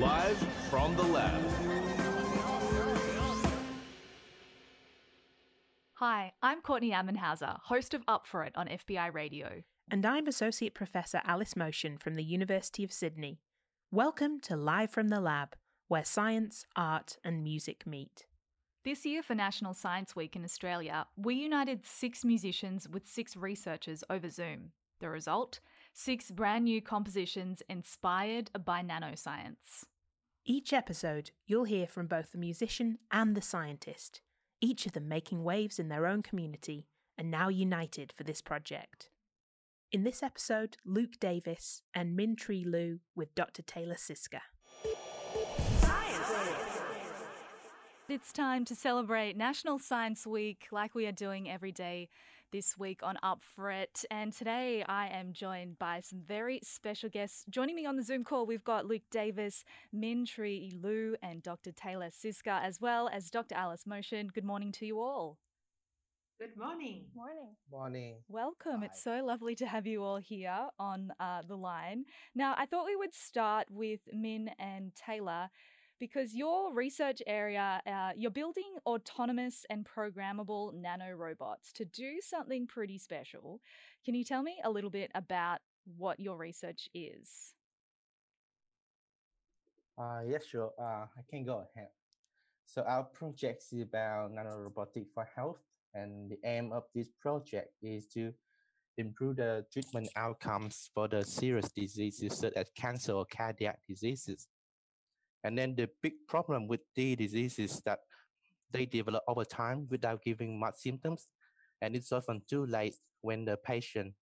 Live from the lab. Hi, I'm Courtney Ammenhauser, host of Up For It on FBI Radio. And I'm Associate Professor Alice Motion from the University of Sydney. Welcome to Live from the Lab, where science, art, and music meet. This year for National Science Week in Australia, we united six musicians with six researchers over Zoom. The result? Six brand new compositions inspired by nanoscience. Each episode, you'll hear from both the musician and the scientist, each of them making waves in their own community and now united for this project. In this episode, Luke Davis and Minh Tri Luu with Dr. Taylor Szyszka. It's time to celebrate National Science Week like we are doing every day this week on Up For It. And today I am joined by some very special guests. Joining me on the Zoom call, we've got Luke Davis, Minh Tri Luu, and Dr. Taylor Szyszka, as well as Dr. Alice Motion. Good morning to you all. Good morning. Morning. Morning. Welcome. Hi. It's so lovely to have you all here on uh, the line. Now, I thought we would start with Minh and Taylor because your research area, uh, you're building autonomous and programmable nanorobots to do something pretty special. Can you tell me a little bit about what your research is? Uh, yes, sure. Uh, I can go ahead. So our project is about nanorobotic for health, and the aim of this project is to improve the treatment outcomes for the serious diseases such as cancer or cardiac diseases. And then the big problem with these diseases is that they develop over time without giving much symptoms, and it's often too late when the patient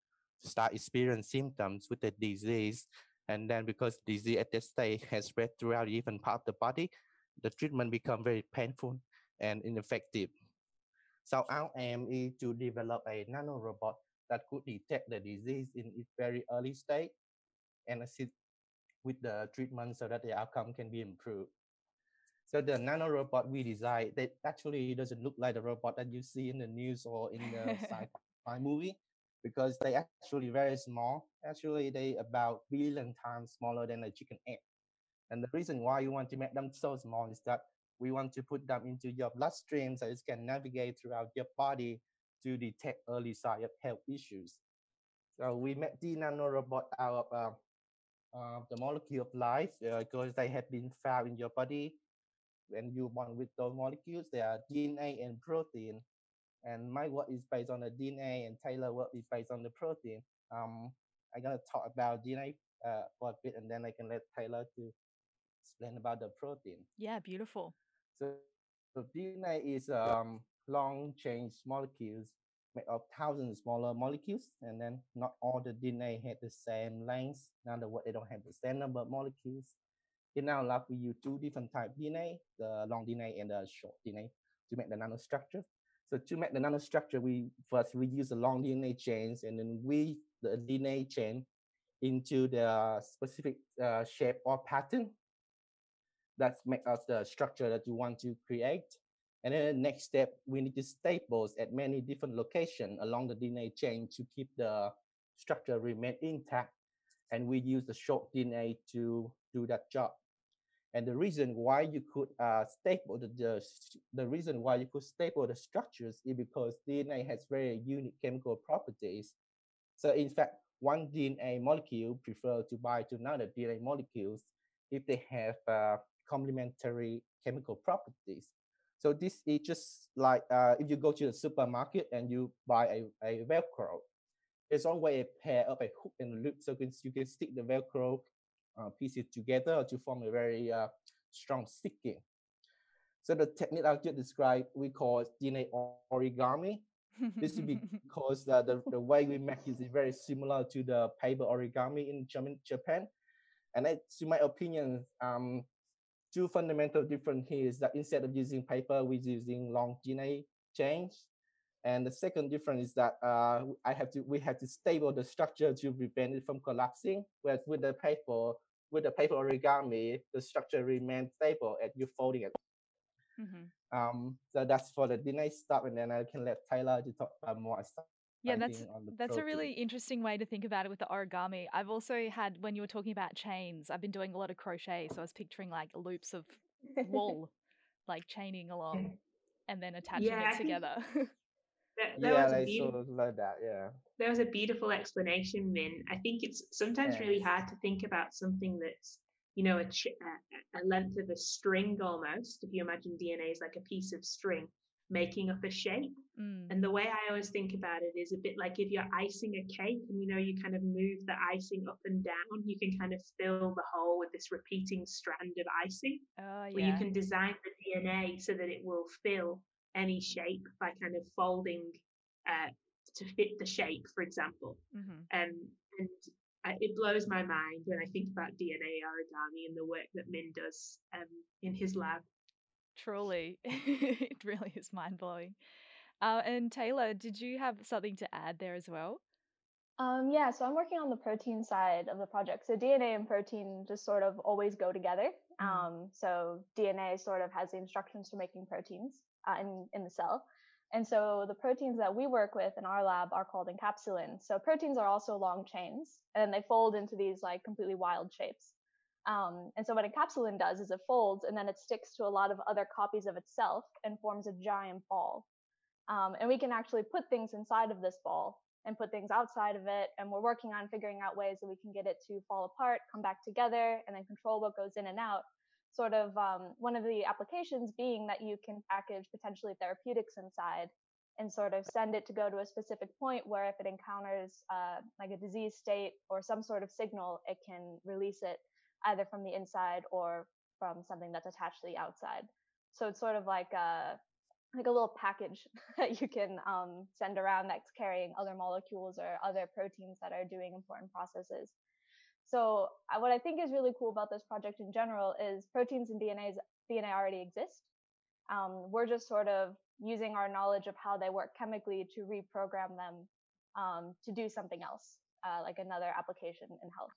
start experiencing symptoms with the disease. And then because disease at that stage has spread throughout different part of the body, the treatment become very painful and ineffective. So our aim is to develop a nanorobot that could detect the disease in its very early stage and assist with the treatment so that the outcome can be improved. So the nanorobot we designed, that actually doesn't look like the robot that you see in the news or in the sci-fi movie because they actually very small. Actually, they about billion times smaller than a chicken egg. And the reason why you want to make them so small is that we want to put them into your bloodstream so it can navigate throughout your body to detect early sign of health issues. So we made the nanorobot out of uh, uh, the molecule of life uh, because they have been found in your body. When you born with those molecules, they are DNA and protein. And my work is based on the DNA, and Taylor work is based on the protein. Um, I'm gonna talk about DNA uh, for a bit, and then I can let Taylor to explain about the protein. Yeah, beautiful. So, so DNA is um, long chain molecules made of thousands smaller molecules, and then not all the DNA had the same length. In other words, they don't have the same number of molecules. In our lab, we use two different type DNA, the long DNA and the short DNA, to make the nanostructure. So to make the nanostructure, we first we use the long DNA chains, and then we the DNA chain into the specific uh, shape or pattern that make us the structure that you want to create. And then the next step, we need to staples at many different locations along the DNA chain to keep the structure remain intact. And we use the short DNA to do that job. And the reason why you could uh, staple the, the the reason why you could staple the structures is because DNA has very unique chemical properties. So in fact, one DNA molecule prefer to bind to another DNA molecules if they have uh, complementary chemical properties. So this is just like uh, if you go to the supermarket and you buy a, a Velcro, it's always a pair of a hook and a loop, so you can, stick the Velcro uh, pieces together to form a very uh, strong sticking. So the technique I just described, we call DNA origami. this is because the, the, the way we make it is very similar to the paper origami in German, Japan. And it, to my opinion, um, two fundamental difference here is that instead of using paper, we're using long DNA chains. And the second difference is that uh, I have to we have to stable the structure to prevent it from collapsing. Whereas with the paper, with the paper origami, the structure remains stable as you folding it. Mhm. Um, so that's for the DNA stuff, and then I can let Taylor to talk about more stuff. Yeah, that's that's a really interesting way to think about it with the origami. I've also had when you were talking about chains, I've been doing a lot of crochet, so I was picturing like loops of wool, like chaining along and then attaching Yeah, it together. that, that Yeah, beautiful sort of like that. Yeah. that was a beautiful explanation, Minh. I think it's sometimes really hard to think about something that's, you know, a, ch- a length of a string almost. If you imagine DNA is like a piece of string making up a shape. Mm. And the way I always think about it is a bit like if you're icing a cake and you know you kind of move the icing up and down, you can kind of fill the hole with this repeating strand of icing. Oh Where you can design the DNA so that it will fill any shape by kind of folding uh, to fit the shape, for example. hmm Um, and I, it blows my mind when I think about DNA origami and the work that Minh does um, in his lab. Truly, it really is mind blowing. Uh, and Taylor, did you have something to add there as well? Um, yeah, so I'm working on the protein side of the project. So DNA and protein just sort of always go together. Mm. Um, so DNA sort of has the instructions for making proteins uh, in in the cell, and so the proteins that we work with in our lab are called encapsulins. So proteins are also long chains, and then they fold into these like completely wild shapes. Um, and so what encapsulin does is it folds and then it sticks to a lot of other copies of itself and forms a giant ball. Um, and we can actually put things inside of this ball and put things outside of it. And we're working on figuring out ways that we can get it to fall apart, come back together, and then control what goes in and out. Sort of um, one of the applications being that you can package potentially therapeutics inside and sort of send it to go to a specific point where if it encounters uh, like a disease state or some sort of signal, it can release it either from the inside or from something that's attached to the outside. So it's sort of like a like a little package that you can um, send around that's carrying other molecules or other proteins that are doing important processes. So uh, what I think is really cool about this project in general is proteins and DNA's DNA already exist. Um, we're just sort of using our knowledge of how they work chemically to reprogram them um, to do something else, uh, like another application in health.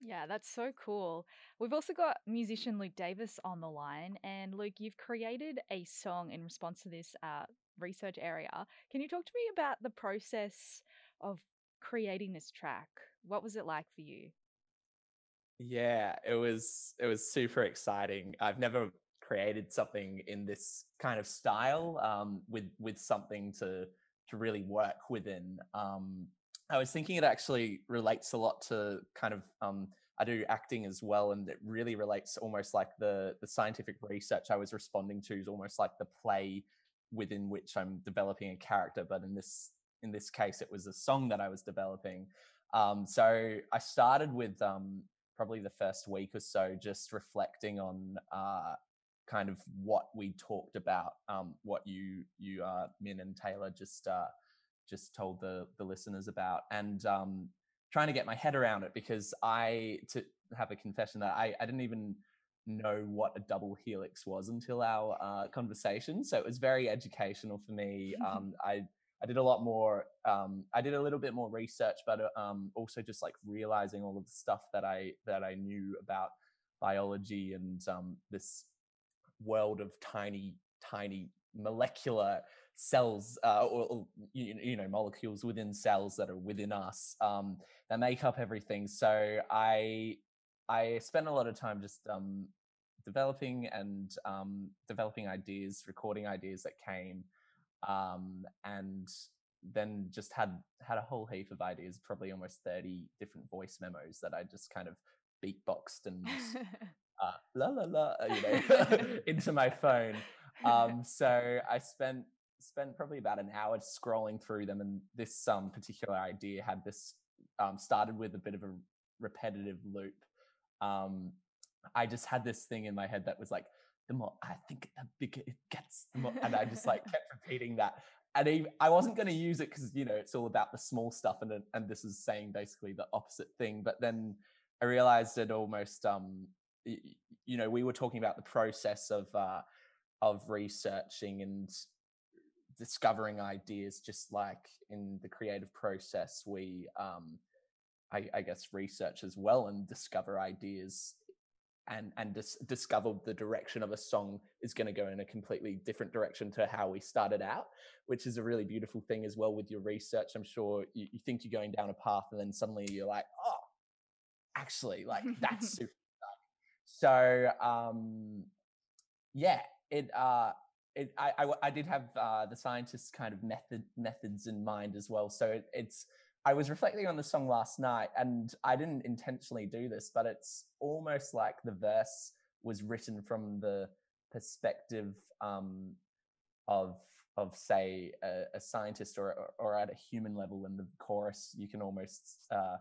Yeah, that's so cool. We've also got musician Luke Davis on the line. And Luke, you've created a song in response to this uh, research area. Can you talk to me about the process of creating this track? What was it like for you? Yeah, it was it was super exciting. I've never created something in this kind of style um, with with something to to really work within. Um, I was thinking it actually relates a lot to kind of um, I do acting as well, and it really relates almost like the the scientific research I was responding to is almost like the play within which I'm developing a character. But in this in this case, it was a song that I was developing. Um, so I started with um, probably the first week or so, just reflecting on uh, kind of what we talked about, um, what you you uh, Minh and Taylor just uh, just told the the listeners about, and um, trying to get my head around it because I to have a confession that I, I didn't even know what a double helix was until our uh, conversation, so it was very educational for me. Um, I I did a lot more. Um, I did a little bit more research, but uh, um, also just like realizing all of the stuff that I that I knew about biology and um, this world of tiny, tiny molecular cells uh, or, or you, you know molecules within cells that are within us um, that make up everything. So I I spent a lot of time just um, developing and um, developing ideas, recording ideas that came um, and then just had had a whole heap of ideas, probably almost thirty different voice memos that I just kind of beatboxed and uh, la la la, uh, you know, into my phone. Um, so I spent spent probably about an hour scrolling through them, and this um, particular idea had this um, started with a bit of a repetitive loop. Um, I just had this thing in my head that was like, the more I think, the bigger it gets. The more, and I just like kept repeating that. And I, I wasn't going to use it because you know it's all about the small stuff, and and this is saying basically the opposite thing. But then I realized it almost, um, you know, we were talking about the process of uh, of researching and discovering ideas, just like in the creative process, we, um, I, I guess, research as well and discover ideas and and dis- discovered the direction of a song is going to go in a completely different direction to how we started out which is a really beautiful thing as well with your research. I'm sure you, you think you're going down a path and then suddenly you're like oh actually like that's super so um yeah it uh it I, I i did have uh the scientists kind of method methods in mind as well. So it, it's I was reflecting on the song last night and I didn't intentionally do this, but it's almost like the verse was written from the perspective um, of of say a, a scientist or, or, or at a human level in the chorus you can almost uh,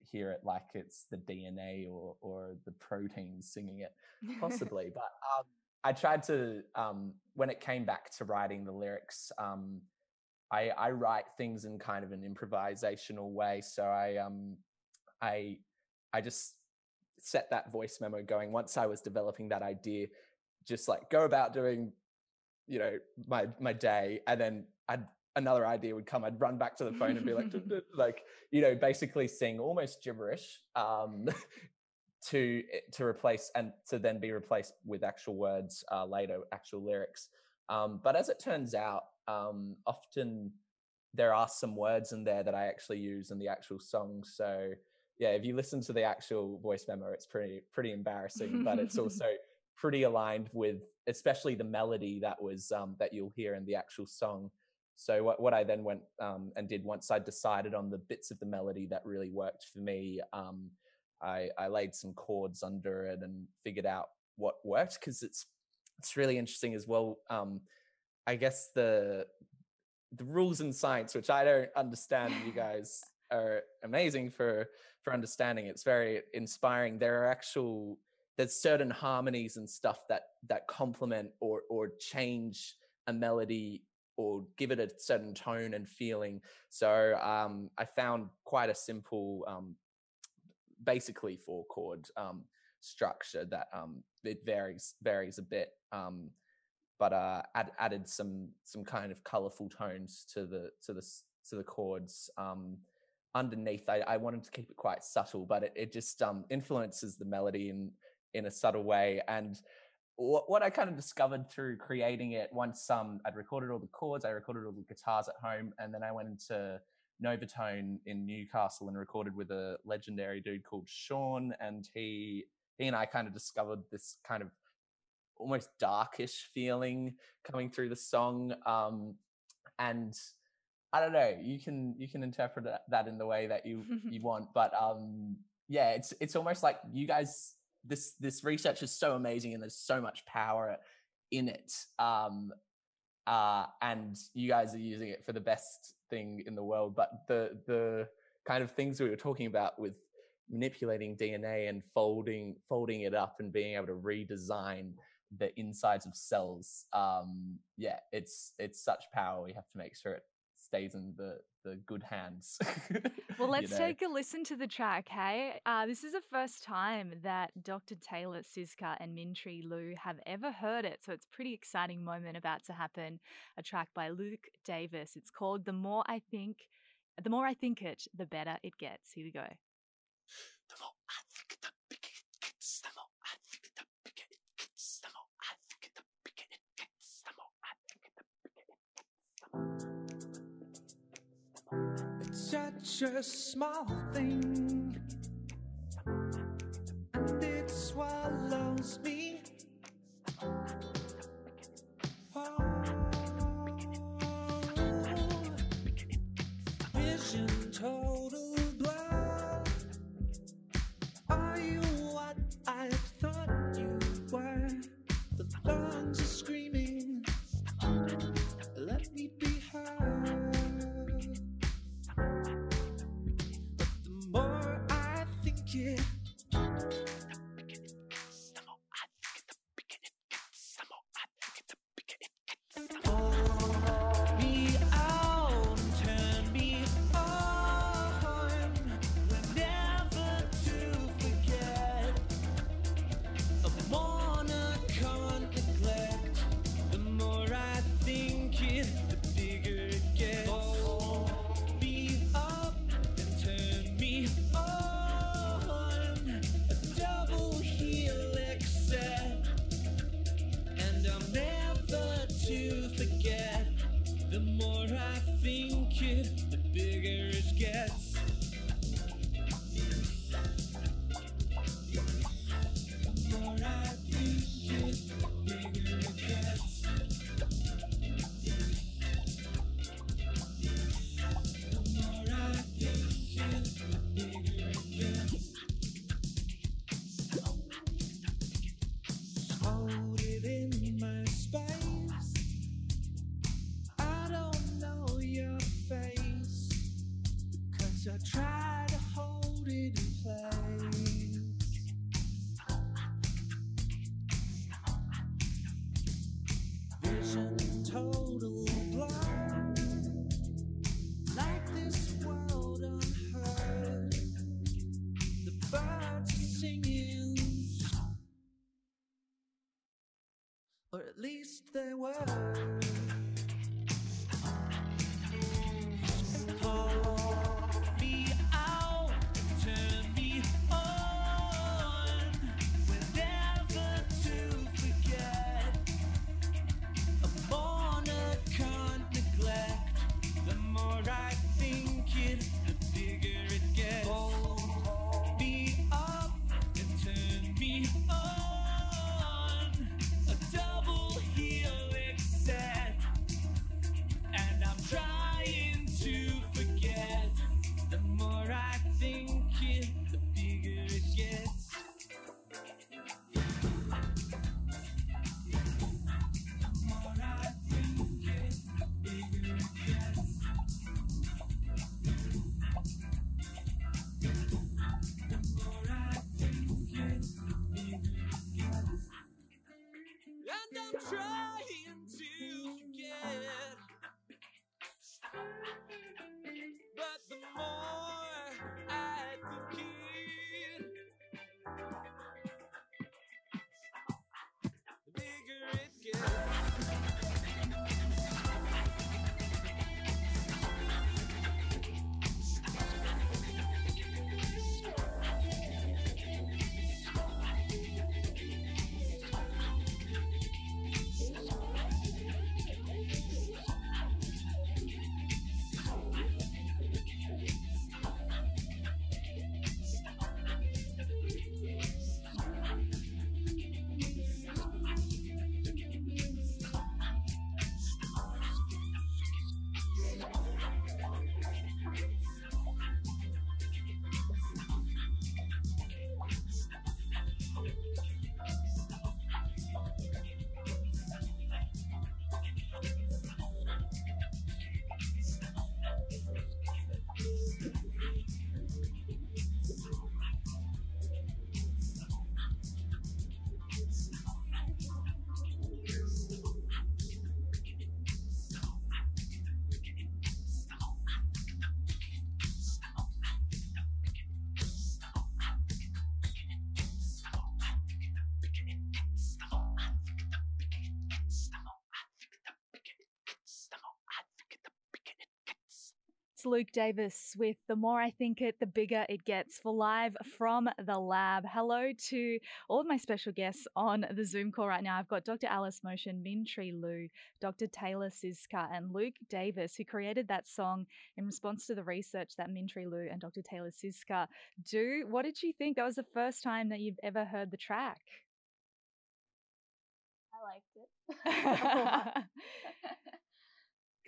hear it like it's the DNA or or the proteins singing it possibly. But um, I tried to um, when it came back to writing the lyrics um, I, I write things in kind of an improvisational way. So I um I I just set that voice memo going once I was developing that idea, just like go about doing, you know, my my day, and then I'd another idea would come. I'd run back to the phone and be like, like you know, basically sing almost gibberish um, to eh, to replace and to then be replaced with actual words uh, later, actual lyrics. Um, but as it turns out, um, often there are some words in there that I actually use in the actual song. So yeah, if you listen to the actual voice memo, it's pretty pretty embarrassing, but it's also pretty aligned with especially the melody that was um, that you'll hear in the actual song. So what, what I then went um, and did once I decided on the bits of the melody that really worked for me, um, I, I laid some chords under it and figured out what worked because it's it's really interesting as well. Um, I guess the the rules in science, which I don't understand, you guys are amazing for for understanding. It's very inspiring. There are actual there's certain harmonies and stuff that that complement or or change a melody or give it a certain tone and feeling. So um, I found quite a simple, um, basically four chord um, structure that um, it varies varies a bit. Um, but uh, add, added some some kind of colorful tones to the to the to the chords. Um, underneath, I, I wanted to keep it quite subtle, but it, it just um, influences the melody in in a subtle way. And what, what I kind of discovered through creating it, once um, I'd recorded all the chords, I recorded all the guitars at home, and then I went into Novatone in Newcastle and recorded with a legendary dude called Sean, and he he and I kind of discovered this kind of almost darkish feeling coming through the song um, and i don't know you can you can interpret that in the way that you you want but um yeah it's it's almost like you guys this this research is so amazing and there's so much power in it um uh and you guys are using it for the best thing in the world but the the kind of things we were talking about with manipulating dna and folding folding it up and being able to redesign the insides of cells um yeah it's it's such power we have to make sure it stays in the the good hands well let's you know? take a listen to the track hey? Uh, this is the first time that dr taylor Szyszka and Minh Tri Luu have ever heard it so it's a pretty exciting moment about to happen a track by luke davis. It's called the more i think the more i think it the better it gets. Here we go such a small thing, and it swallows me. Oh, vision total Oh. It's Luke Davis with The More I Think It, The Bigger It Gets for live from the lab. Hello to all of my special guests on the Zoom call right now. I've got Dr. Alice Motion, Minh Tri Luu, Dr. Taylor Szyszka, and Luke Davis, who created that song in response to the research that Minh Tri Luu and Dr. Taylor Szyszka do. What did you think? That was the first time that you've ever heard the track. I liked it.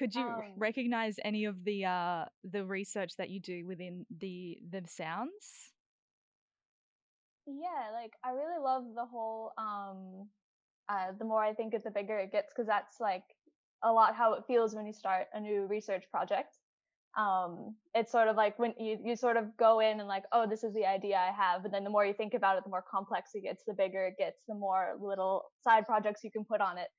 Could you Um, recognize any of the uh, the research that you do within the the sounds? yeah, like I really love the whole um uh the more I think it the bigger it gets because that's like a lot how it feels when you start a new research project. Um it's sort of like when you you sort of go in and like, oh, this is the idea I have, and then the more you think about it, the more complex it gets, the bigger it gets, the more little side projects you can put on it.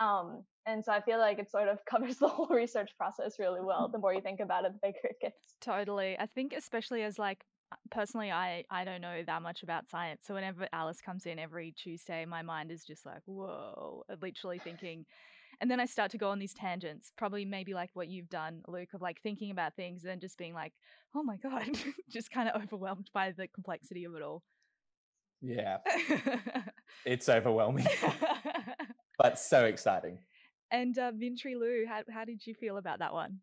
Um and so I feel like it sort of covers the whole research process really well. The more you think about it, the bigger it gets. Totally. I think especially as like uh, personally I I don't know that much about science. So whenever Alice comes in every Tuesday, my mind is just like, whoa, uh, literally thinking and then I start to go on these tangents, probably maybe like what you've done, Luke, of like thinking about things and then just being like, oh my God, just kind of overwhelmed by the complexity of it all. Yeah, it's overwhelming, but so exciting. and uh, Minh Tri Luu, how, how did you feel about that one?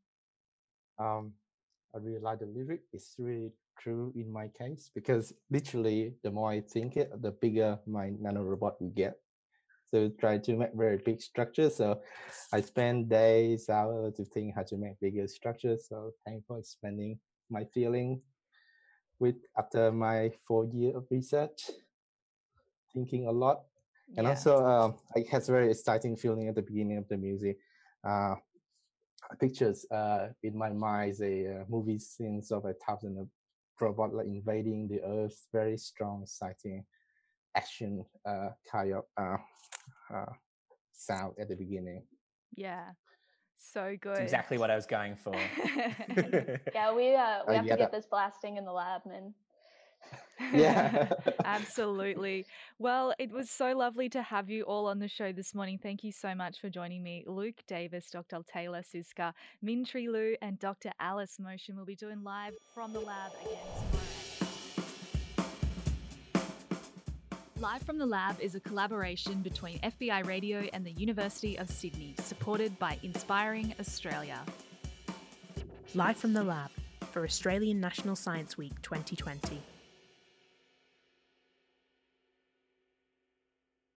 um, I really like the lyric. It's really true in my case because literally, the more I think it, the bigger my nanorobot will get. So try to make very big structures. So I spend days, hours to think how to make bigger structures. So thanks for explaining my feeling with after my four year of research, thinking a lot and Yeah. also um, I had a very exciting feeling at the beginning of the music. Uh, pictures uh, in my mind a uh, movie scenes of a thousand of robot like invading the earth very strong exciting action uh, kind of uh, uh, sound at the beginning Yeah. So good. It's exactly what I was going for. Yeah, we uh, we Uh, have yeah, to get that- this blasting in the lab, man. Yeah. Absolutely. Well, it was so lovely to have you all on the show this morning. Thank you so much for joining me. Luke Davis, Dr. Taylor Szyszka, Minh Tri Luu, and Dr. Alice Motion will be doing live from the lab again tomorrow. Live from the Lab is a collaboration between FBI Radio and the University of Sydney, supported by Inspiring Australia. Live from the lab for Australian National Science Week 2020.